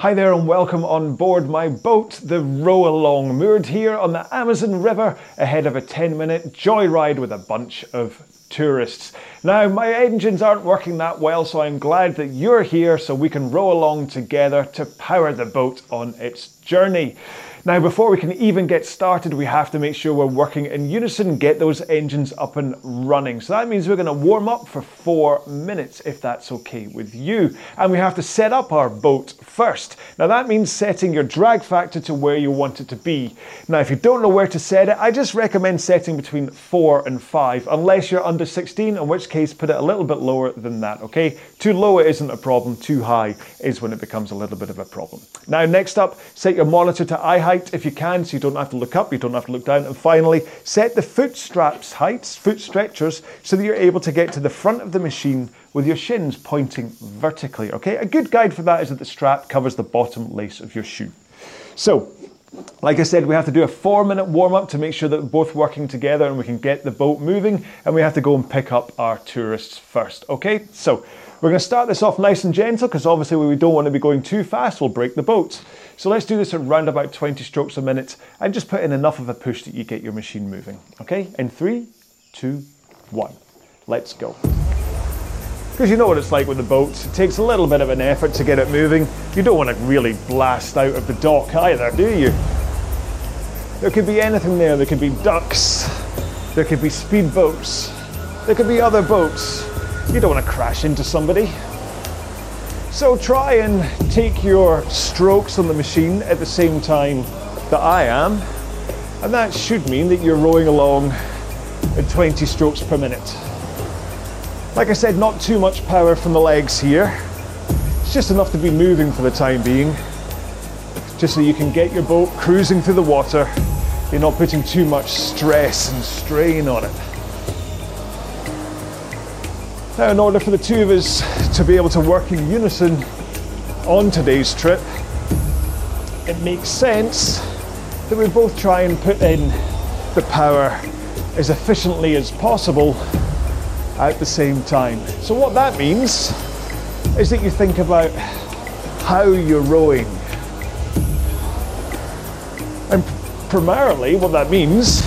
Hi there and welcome on board my boat, the Row Along, moored here on the Amazon River ahead of a 10 minute joyride with a bunch of tourists. Now, my engines aren't working that well, so I'm glad that you're here so we can row along together to power the boat on its journey. Now, before we can even get started, we have to make sure we're working in unison, get those engines up and running. So that means we're going to warm up for four minutes, if that's okay with you. And we have to set up our boat first. Now, that means setting your drag factor to where you want it to be. Now, if you don't know where to set it, I just recommend setting between four and five, unless you're under 16, in which case put it a little bit lower than that, okay? Too low it isn't a problem, too high is when it becomes a little bit of a problem. Now, next up, set your monitor to eye height height if you can, so you don't have to look up, you don't have to look down. And finally, set the foot straps heights, foot stretchers, so that you're able to get to the front of the machine with your shins pointing vertically. Okay, a good guide for that is that the strap covers the bottom lace of your shoe. So, like I said, we have to do a four minute warm up to make sure that we're both working together and we can get the boat moving. And we have to go and pick up our tourists first. Okay, so we're going to start this off nice and gentle because obviously we don't want to be going too fast, we'll break the boat. So let's do this at around about 20 strokes a minute and just put in enough of a push that you get your machine moving. Okay, in three, two, one, let's go. Because you know what it's like with the boats, it takes a little bit of an effort to get it moving. You don't want to really blast out of the dock either, do you? There could be anything there. There could be ducks, there could be speedboats, there could be other boats. You don't want to crash into somebody. So try and take your strokes on the machine at the same time that I am, and that should mean that you're rowing along at 20 strokes per minute. Like I said, not too much power from the legs here. It's just enough to be moving for the time being, just so you can get your boat cruising through the water. You're not putting too much stress and strain on it. Now, in order for the two of us to be able to work in unison on today's trip, it makes sense that we both try and put in the power as efficiently as possible at the same time. So, what that means is that you think about how you're rowing. And primarily, what that means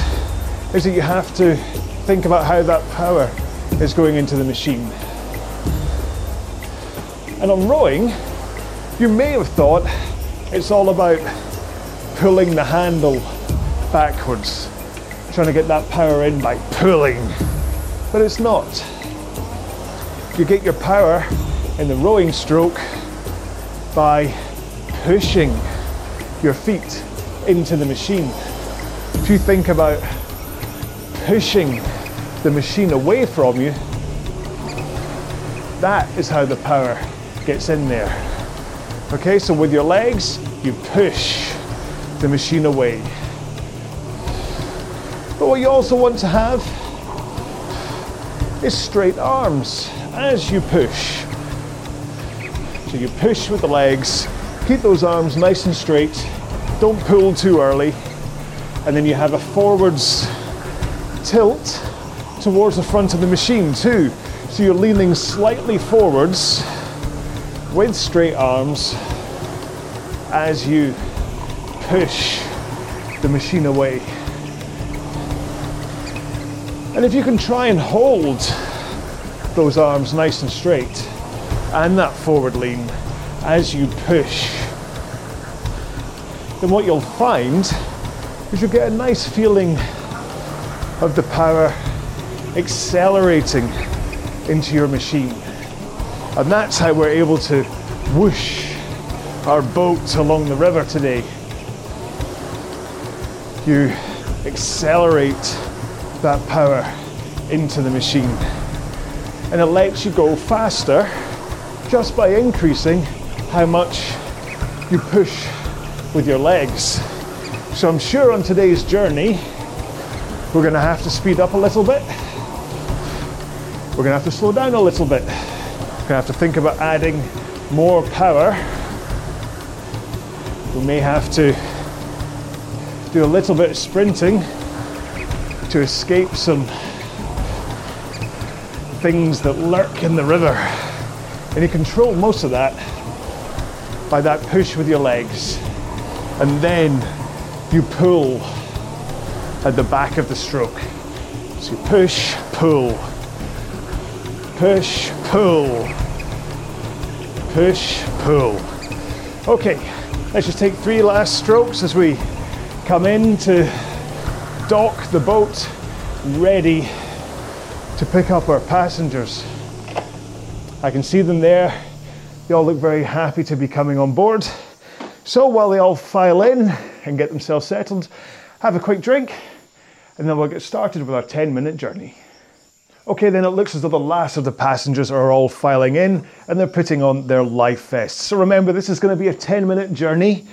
is that you have to think about how that power is going into the machine. And on rowing, you may have thought it's all about pulling the handle backwards, trying to get that power in by pulling. But it's not. You get your power in the rowing stroke by pushing your feet into the machine. If you think about pushing the machine away from you, that is how the power gets in there. Okay, so with your legs, you push the machine away. But what you also want to have is straight arms as you push. So you push with the legs, keep those arms nice and straight, don't pull too early, and then you have a forwards tilt towards the front of the machine too. So you're leaning slightly forwards with straight arms as you push the machine away. And if you can try and hold those arms nice and straight and that forward lean as you push, then what you'll find is you'll get a nice feeling of the power accelerating into your machine. And that's how we're able to whoosh our boat along the river today. You accelerate that power into the machine. And it lets you go faster just by increasing how much you push with your legs. So I'm sure on today's journey, we're going to have to speed up a little bit we're going to have to slow down a little bit. We're going to have to think about adding more power. We may have to do a little bit of sprinting to escape some things that lurk in the river. And you control most of that by that push with your legs. And then you pull at the back of the stroke. So you push, pull, push, pull, push, pull. Okay, let's just take three last strokes as we come in to dock the boat, ready to pick up our passengers. I can see them there. They all look very happy to be coming on board. So while they all file in and get themselves settled, have a quick drink, and then we'll get started with our 10 minute journey. Okay, then it looks as though the last of the passengers are all filing in and they're putting on their life vests. So remember, this is going to be a 10 minute journey,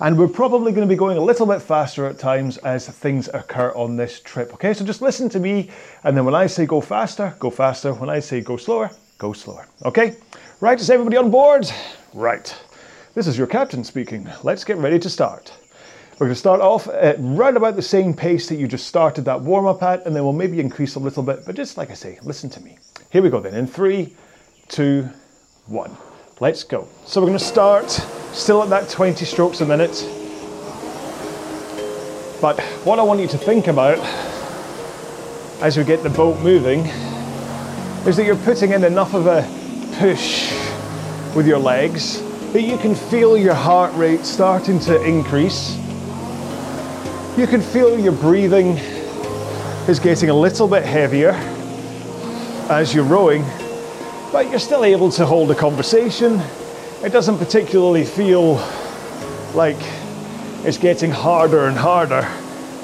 and we're probably going to be going a little bit faster at times as things occur on this trip. Okay, so just listen to me, and then when I say go faster, go faster. When I say go slower, go slower. Okay? Right, is everybody on board? Right. This is your captain speaking. Let's get ready to start. We're going to start off at right about the same pace that you just started that warm up at, and then we'll maybe increase a little bit, but just like I say, listen to me. Here we go then, in three, two, one. Let's go. So we're going to start still at that 20 strokes a minute. But what I want you to think about as we get the boat moving is that you're putting in enough of a push with your legs that you can feel your heart rate starting to increase. You can feel your breathing is getting a little bit heavier as you're rowing, but you're still able to hold a conversation. It doesn't particularly feel like it's getting harder and harder,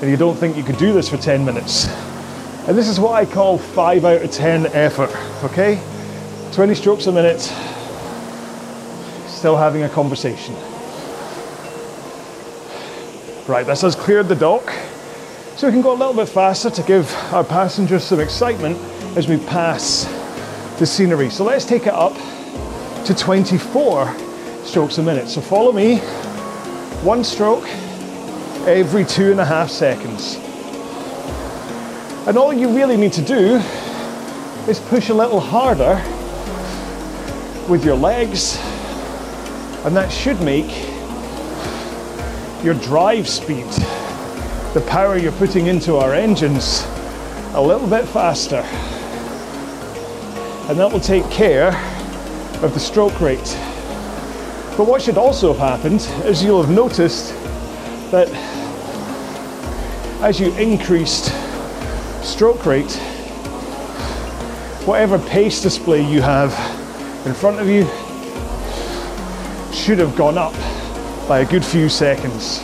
and you don't think you could do this for 10 minutes. And this is what I call 5 out of 10 effort, okay? 20 strokes a minute, still having a conversation. Right, this has cleared the dock, so we can go a little bit faster to give our passengers some excitement as we pass the scenery. So let's take it up to 24 strokes a minute. So follow me, one stroke every two and a half seconds. And all you really need to do is push a little harder with your legs, and that should make your drive speed, the power you're putting into our engines, a little bit faster. And that will take care of the stroke rate. But what should also have happened is you'll have noticed that as you increased stroke rate, whatever pace display you have in front of you should have gone up by a good few seconds.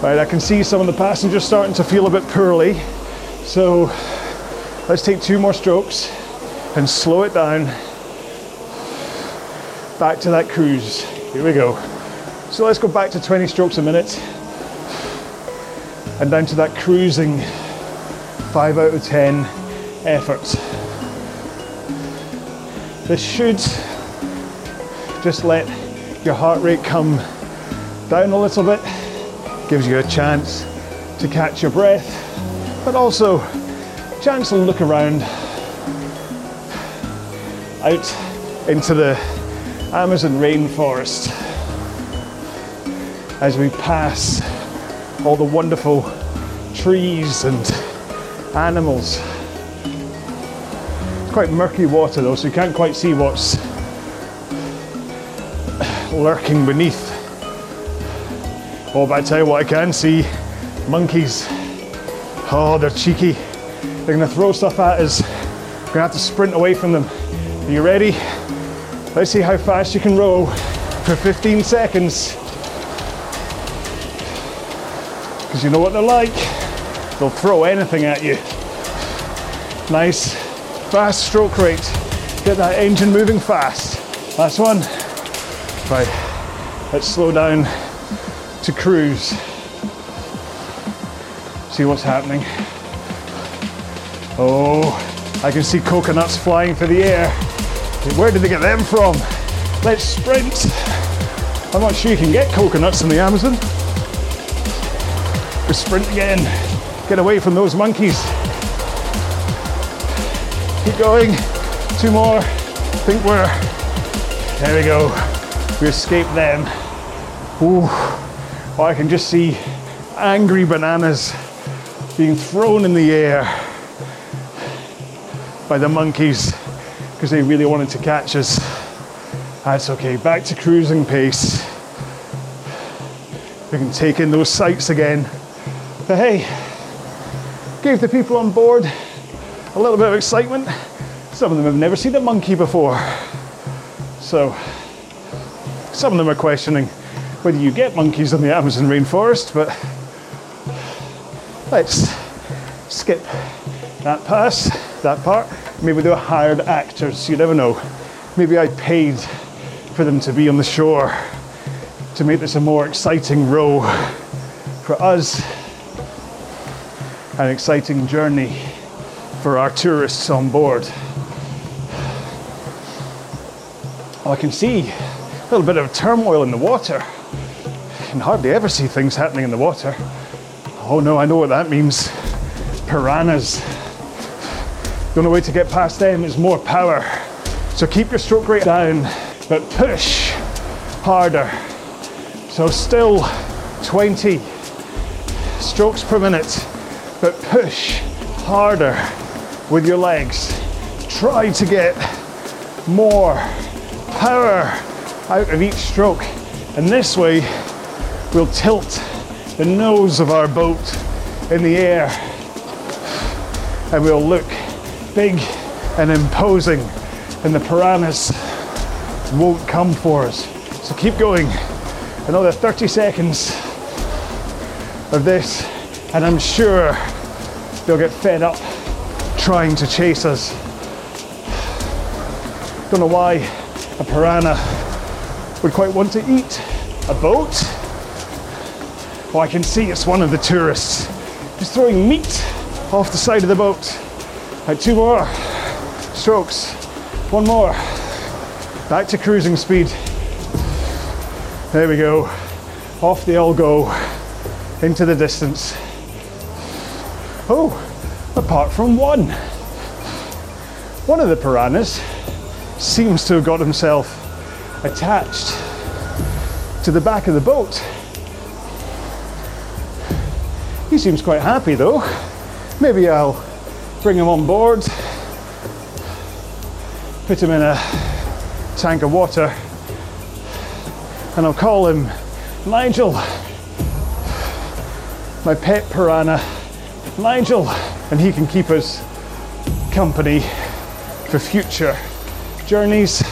Right, I can see some of the passengers starting to feel a bit poorly, so let's take two more strokes and slow it down back to that cruise. Here we go. So let's go back to 20 strokes a minute and down to that cruising 5 out of 10 effort. This should just let your heart rate come down a little bit, gives you a chance to catch your breath, but also chance to look around out into the Amazon rainforest as we pass all the wonderful trees and animals. Quite murky water though, so you can't quite see what's lurking beneath. Oh, but I tell you what, I can see monkeys. Oh, they're cheeky. They're gonna throw stuff at us. We're gonna have to sprint away from them. Are you ready? Let's see how fast you can row for 15 seconds. Because you know what they're like. They'll throw anything at you. Nice, fast stroke rate. Get that engine moving fast. Last one. Right, let's slow down to cruise. See what's happening. Oh, I can see coconuts flying through the air. Where did they get them from? Let's sprint. I'm not sure you can get coconuts in the Amazon. We sprint again. Get away from those monkeys. Keep going. Two more. I think we're. There we go. We escape them. Ooh, oh, I can just see angry bananas being thrown in the air by the monkeys because they really wanted to catch us. That's okay, back to cruising pace. We can take in those sights again. But hey, gave the people on board a little bit of excitement. Some of them have never seen a monkey before. So, some of them are questioning whether you get monkeys in the Amazon rainforest, but let's skip that pass, that part. Maybe they were hired actors, you never know. Maybe I paid for them to be on the shore to make this a more exciting row for us, an exciting journey for our tourists on board. I can see a little bit of turmoil in the water. You can hardly ever see things happening in the water. Oh no, I know what that means. Piranhas. The only way to get past them is more power. So keep your stroke rate down, but push harder. So still 20 strokes per minute, but push harder with your legs. Try to get more power out of each stroke. And this way, we'll tilt the nose of our boat in the air and we'll look big and imposing, and the piranhas won't come for us. So keep going. Another 30 seconds of this, and I'm sure they'll get fed up trying to chase us. Don't know why a piranha would quite want to eat a boat. Oh, I can see it's one of the tourists. He's throwing meat off the side of the boat. Right, two more strokes. One more. Back to cruising speed. There we go. Off they all go into the distance. Oh, apart from one. One of the piranhas seems to have got himself attached to the back of the boat. He seems quite happy though. Maybe I'll bring him on board, put him in a tank of water, and I'll call him Nigel, my pet piranha, Nigel, and he can keep us company for future journeys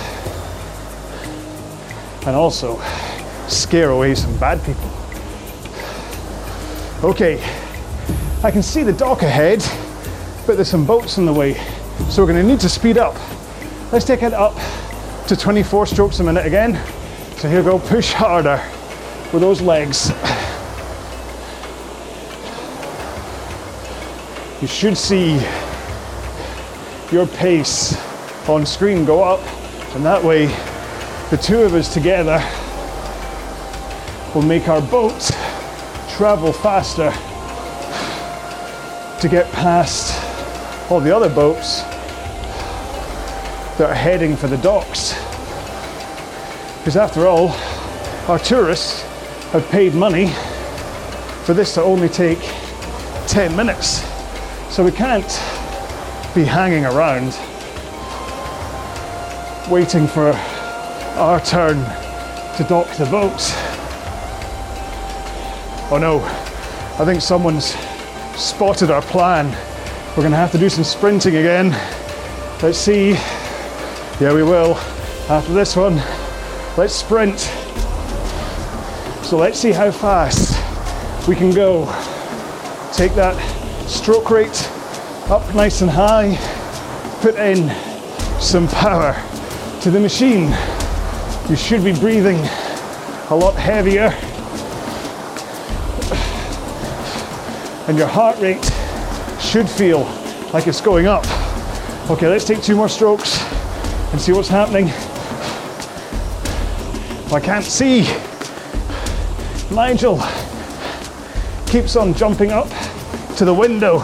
and also scare away some bad people. Okay, I can see the dock ahead, but there's some boats in the way, so we're going to need to speed up. Let's take it up to 24 strokes a minute again. So here we go, push harder with those legs. You should see your pace on screen go up, and that way the two of us together will make our boat travel faster to get past all the other boats that are heading for the docks. Because after all, our tourists have paid money for this to only take 10 minutes. So we can't be hanging around waiting for our turn to dock the boats. Oh no, I think someone's spotted our plan. We're gonna have to do some sprinting again. Let's see. Yeah, we will. After this one, let's sprint. So let's see how fast we can go. Take that stroke rate up nice and high. Put in some power to the machine. You should be breathing a lot heavier. And your heart rate should feel like it's going up. Okay, let's take two more strokes and see what's happening. I can't see. Nigel keeps on jumping up to the window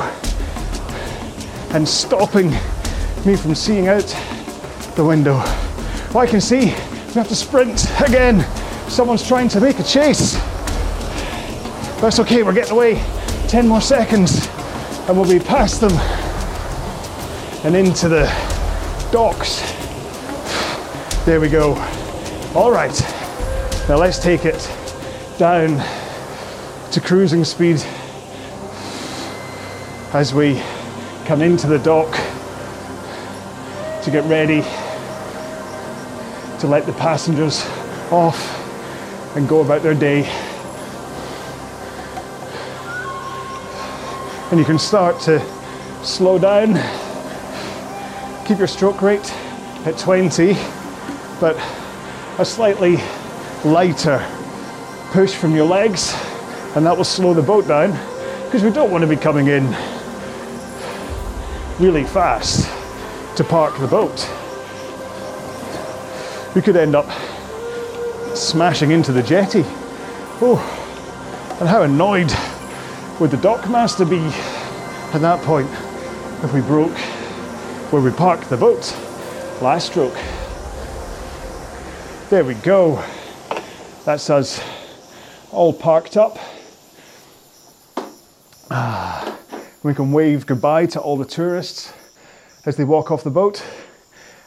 and stopping me from seeing out the window. Well, I can see We have to sprint again. Someone's trying to make a chase. That's okay, we're getting away. 10 more seconds and we'll be past them and into the docks. There we go. All right, now let's take it down to cruising speed as we come into the dock to get ready to let the passengers off and go about their day. And you can start to slow down, keep your stroke rate at 20, but a slightly lighter push from your legs, and that will slow the boat down because we don't want to be coming in really fast to park the boat. We could end up smashing into the jetty. Oh, and how annoyed would the dockmaster be at that point if we broke where we parked the boat last stroke. There we go. That's us all parked up. Ah, we can wave goodbye to all the tourists as they walk off the boat.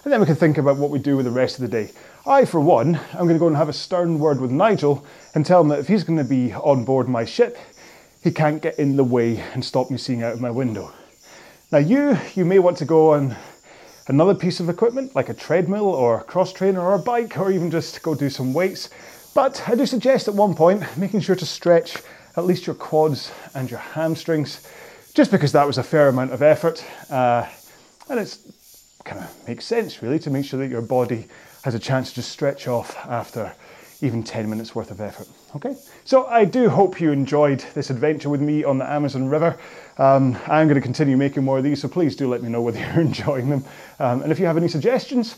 And then we can think about what we do with the rest of the day. I, for one, I'm going to go and have a stern word with Nigel and tell him that if he's going to be on board my ship, he can't get in the way and stop me seeing out of my window. Now, you, you may want to go on another piece of equipment like a treadmill or a cross trainer or a bike, or even just go do some weights. But I do suggest at one point making sure to stretch at least your quads and your hamstrings, just because that was a fair amount of effort. Uh, and it kind of makes sense, really, to make sure that your body has a chance to just stretch off after even 10 minutes worth of effort. Okay, so I do hope you enjoyed this adventure with me on the Amazon River. Um, I'm going to continue making more of these, so please do let me know whether you're enjoying them. Um, and if you have any suggestions,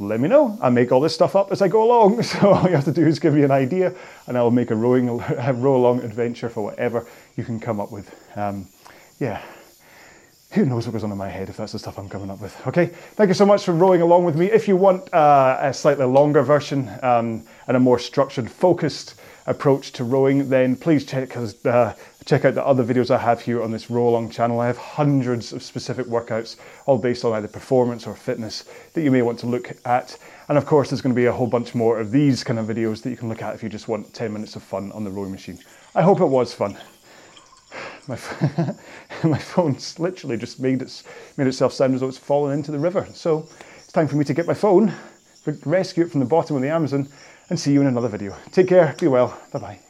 let me know. I make all this stuff up as I go along, so all you have to do is give me an idea, and I will make a rowing, row along adventure for whatever you can come up with. Um, yeah, who knows what goes on in my head if that's the stuff I'm coming up with. Okay, thank you so much for rowing along with me. If you want uh, a slightly longer version um, and a more structured, focused approach to rowing, then please check, uh, check out the other videos I have here on this row along channel. I have hundreds of specific workouts, all based on either performance or fitness, that you may want to look at. And of course, there's going to be a whole bunch more of these kind of videos that you can look at if you just want 10 minutes of fun on the rowing machine. I hope it was fun my my phone's literally just made its made itself sound as though it's fallen into the river. So it's time for me to get my phone, rescue it from the bottom of the Amazon, and see you in another video. Take care, be well, bye bye.